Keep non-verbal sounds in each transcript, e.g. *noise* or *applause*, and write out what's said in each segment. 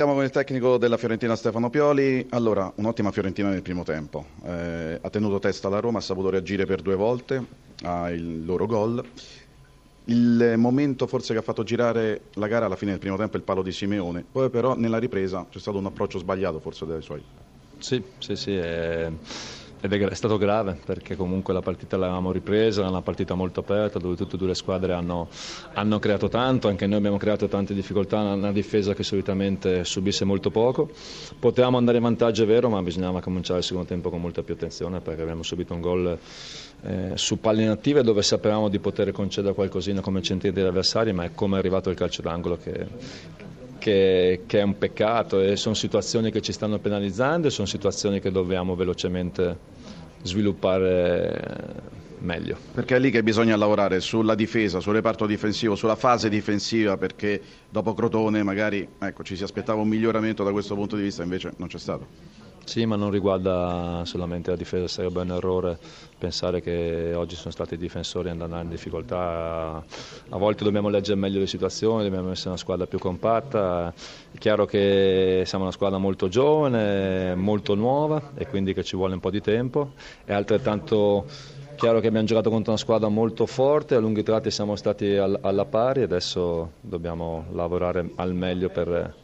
Siamo con il tecnico della Fiorentina Stefano Pioli. Allora, un'ottima Fiorentina nel primo tempo. Eh, ha tenuto testa la Roma, ha saputo reagire per due volte al loro gol. Il momento forse che ha fatto girare la gara alla fine del primo tempo è il palo di Simeone. Poi però nella ripresa c'è stato un approccio sbagliato forse dai suoi. Sì, sì, sì. È ed è, stato grave perché comunque la partita l'avevamo ripresa, era una partita molto aperta dove tutte e due le squadre hanno, hanno creato tanto, anche noi abbiamo creato tante difficoltà, una difesa che solitamente subisse molto poco. Potevamo andare in vantaggio, è vero, ma bisognava cominciare il secondo tempo con molta più attenzione perché abbiamo subito un gol eh, su palle inattive dove sapevamo di poter concedere qualcosina come centri degli avversari, ma è come è arrivato il calcio d'angolo che, che, che, è un peccato e sono situazioni che ci stanno penalizzando e sono situazioni che dobbiamo velocemente sviluppare meglio. Perché è lì che bisogna lavorare sulla difesa, sul reparto difensivo, sulla fase difensiva, perché dopo Crotone magari ecco, ci si aspettava un miglioramento da questo punto di vista, invece non c'è stato. Sì, ma non riguarda solamente la difesa, sarebbe un errore pensare che oggi sono stati i difensori ad andare in difficoltà. A volte dobbiamo leggere meglio le situazioni, dobbiamo essere una squadra più compatta. È chiaro che siamo una squadra molto giovane, molto nuova e quindi che ci vuole un po' di tempo. È altrettanto chiaro che abbiamo giocato contro una squadra molto forte, a lunghi tratti siamo stati alla pari e adesso dobbiamo lavorare al meglio per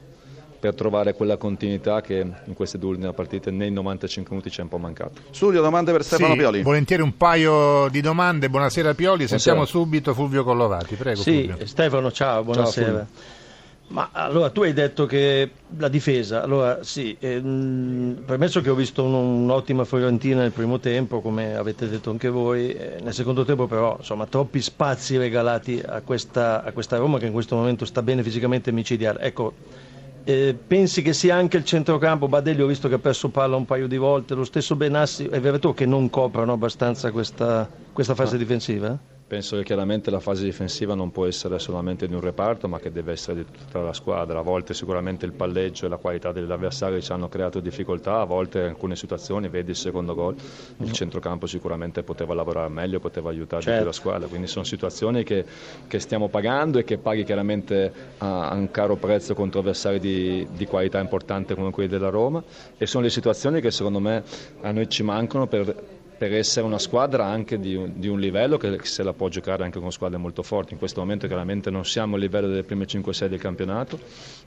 per trovare quella continuità che in queste due ultime partite nei 95 minuti ci è un po' mancato. Studio, domande per Stefano sì, Pioli. Volentieri un paio di domande. Buonasera Pioli, sentiamo subito Fulvio Collovati. Prego. Sì, Fulvio. Stefano, ciao, buonasera. Ciao, ma allora tu hai detto che la difesa, allora sì, ehm, premesso che ho visto un, un'ottima Fiorentina nel primo tempo, come avete detto anche voi, eh, nel secondo tempo però insomma troppi spazi regalati a questa, a questa Roma che in questo momento sta bene fisicamente micidiale. Ecco, eh, pensi che sia anche il centrocampo? Badelli ho visto che ha perso palla un paio di volte, lo stesso Benassi, è vero che non coprono abbastanza questa, questa fase no. difensiva? Penso che chiaramente la fase difensiva non può essere solamente di un reparto, ma che deve essere di tutta la squadra. A volte sicuramente il palleggio e la qualità degli avversari ci hanno creato difficoltà, a volte in alcune situazioni, vedi il secondo gol, il centrocampo sicuramente poteva lavorare meglio, poteva aiutare certo. più la certo. squadra. Quindi sono situazioni che, che, stiamo pagando e che paghi chiaramente a, a un caro prezzo contro avversari di, di qualità importante come quelli della Roma e sono le situazioni che secondo me a noi ci mancano per per essere una squadra anche di un, di un, livello che se la può giocare anche con squadre molto forti. In questo momento chiaramente non siamo a livello delle prime 5-6 del campionato,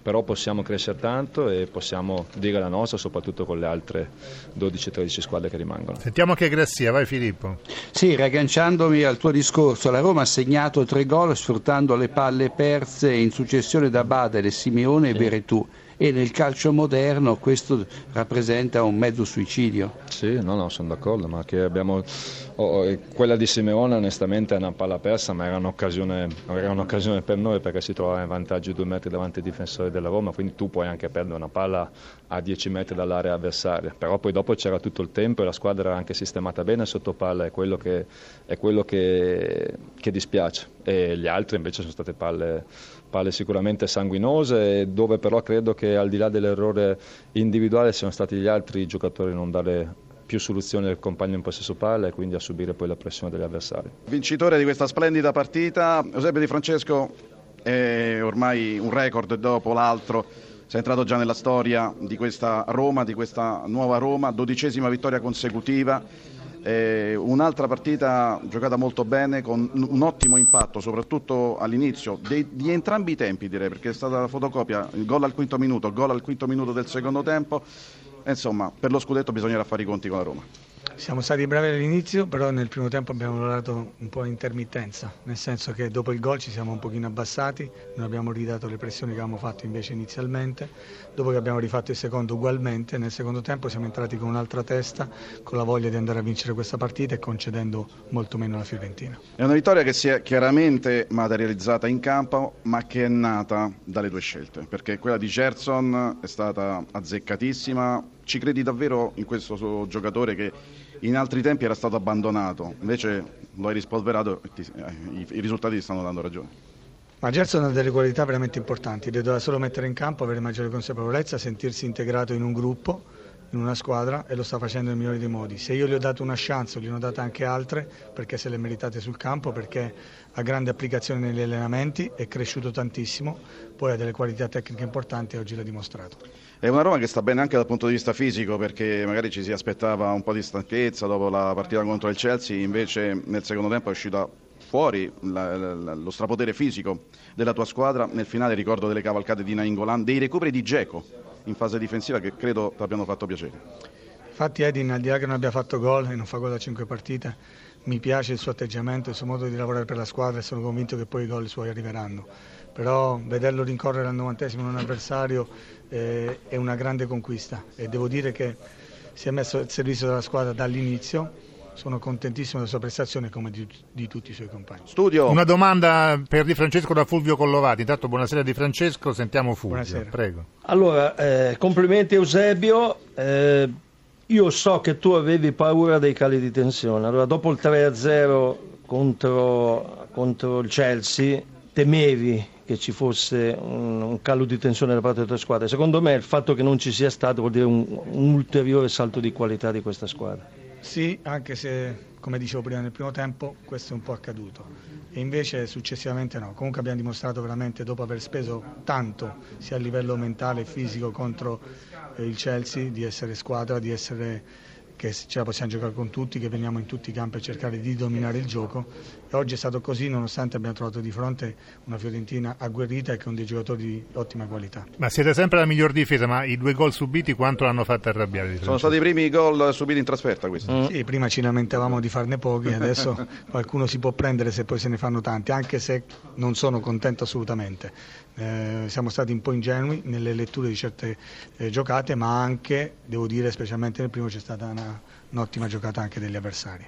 però possiamo crescere tanto e possiamo dire la nostra soprattutto con le altre 12-13 squadre che rimangono. Sentiamo che Grazia, vai Filippo. Sì, ragganciandomi al tuo discorso, la Roma ha segnato tre gol sfruttando le palle perse in successione da Badele, Simeone e sì. Veretù e nel calcio moderno questo rappresenta un mezzo suicidio. Sì, no, no, sono d'accordo, ma abbiamo... Oh, quella di Simeone onestamente è una palla persa, ma era un'occasione, era un'occasione per noi perché si trovava in vantaggio due metri davanti ai difensori della Roma, quindi tu puoi anche perdere una palla a 10 metri dall'area avversaria, però poi dopo c'era tutto il tempo e la squadra era anche sistemata bene sotto palla, è quello che, è quello che, che dispiace e gli altri invece sono state palle, palle sicuramente sanguinose dove però credo che al di là dell'errore individuale siano stati gli altri giocatori a non dare più soluzioni al compagno in possesso palla e quindi a subire poi la pressione degli avversari. Vincitore di questa splendida partita, Giuseppe Di Francesco è ormai un record dopo l'altro sei entrato già nella storia di questa Roma, di questa nuova Roma, dodicesima vittoria consecutiva, eh, un'altra partita giocata molto bene con un ottimo impatto soprattutto all'inizio dei, di entrambi i tempi direi perché è stata la fotocopia, il gol al quinto minuto, il gol al quinto minuto del secondo tempo, insomma per lo scudetto bisognerà fare i conti con la Roma. Siamo stati bravi all'inizio, però nel primo tempo abbiamo lavorato un po' in intermittenza, nel senso che dopo il gol ci siamo un pochino abbassati, non abbiamo ridato le pressioni che avevamo fatto invece inizialmente, dopo che abbiamo rifatto il secondo ugualmente, nel secondo tempo siamo entrati con un'altra testa, con la voglia di andare a vincere questa partita e concedendo molto meno alla Fiorentina. È una vittoria che si è chiaramente materializzata in campo, ma che è nata dalle due scelte, perché quella di Gerson è stata azzeccatissima, ci credi davvero in questo giocatore che in altri tempi era stato abbandonato, invece lo hai rispolverato e ti, eh, i, i risultati ti stanno dando ragione. Ma Gerson ha delle qualità veramente importanti, le doveva solo mettere in campo, avere maggiore consapevolezza, sentirsi integrato in un gruppo in una squadra e lo sta facendo nel migliore dei modi. Se io gli ho dato una chance, gli ho date anche altre perché se le meritate sul campo, perché ha grande applicazione negli allenamenti, è cresciuto tantissimo, poi ha delle qualità tecniche importanti e oggi l'ha dimostrato. È una Roma che sta bene anche dal punto di vista fisico perché magari ci si aspettava un po' di stanchezza dopo la partita contro il Chelsea, invece nel secondo tempo è uscita fuori la, la, lo strapotere fisico della tua squadra. Nel finale ricordo delle cavalcate di Nainggolan, dei recuperi di Geco in fase difensiva che credo ti abbiano fatto piacere. Infatti Edin, al di là che non abbia fatto gol e non fa gol da 5 partite, mi piace il suo atteggiamento, il suo modo di lavorare per la squadra e sono convinto che poi i gol suoi arriveranno. Però vederlo rincorrere al novantesimo un avversario eh, è una grande conquista e devo dire che si è messo al servizio della squadra dall'inizio sono contentissimo della sua prestazione come di, di, tutti i suoi compagni. Studio. Una domanda per Di Francesco da Fulvio Collovati. Intanto buonasera Di Francesco, sentiamo Fulvio. Buonasera. Prego. Allora, eh, complimenti Eusebio. Eh, io so che tu avevi paura dei cali di tensione. Allora, dopo il 3-0 contro, contro il Chelsea, temevi che ci fosse un, un, calo di tensione da parte delle tue squadre. Secondo me il fatto che non ci sia stato vuol dire un, un ulteriore salto di qualità di questa squadra. Sì, anche se come dicevo prima nel primo tempo questo è un po' accaduto e invece successivamente no. Comunque abbiamo dimostrato veramente dopo aver speso tanto sia a livello mentale e fisico contro eh, il Chelsea di essere squadra, di essere che ce la possiamo giocare con tutti, che veniamo in tutti i campi a cercare di dominare il gioco e oggi è stato così nonostante abbiamo trovato di fronte una Fiorentina agguerrita e con dei giocatori di ottima qualità. Ma siete sempre la miglior difesa, ma i due gol subiti quanto l'hanno fatta arrabbiare? Sono stati i primi gol subiti in trasferta questi? Mm. Sì, prima ci lamentavamo di farne pochi, *laughs* adesso qualcuno si può prendere se poi se ne fanno tanti, anche se non sono contento assolutamente. Eh, siamo stati un po' ingenui nelle letture di certe eh, giocate, ma anche, devo dire, specialmente nel primo c'è stata una, un'ottima giocata anche degli avversari.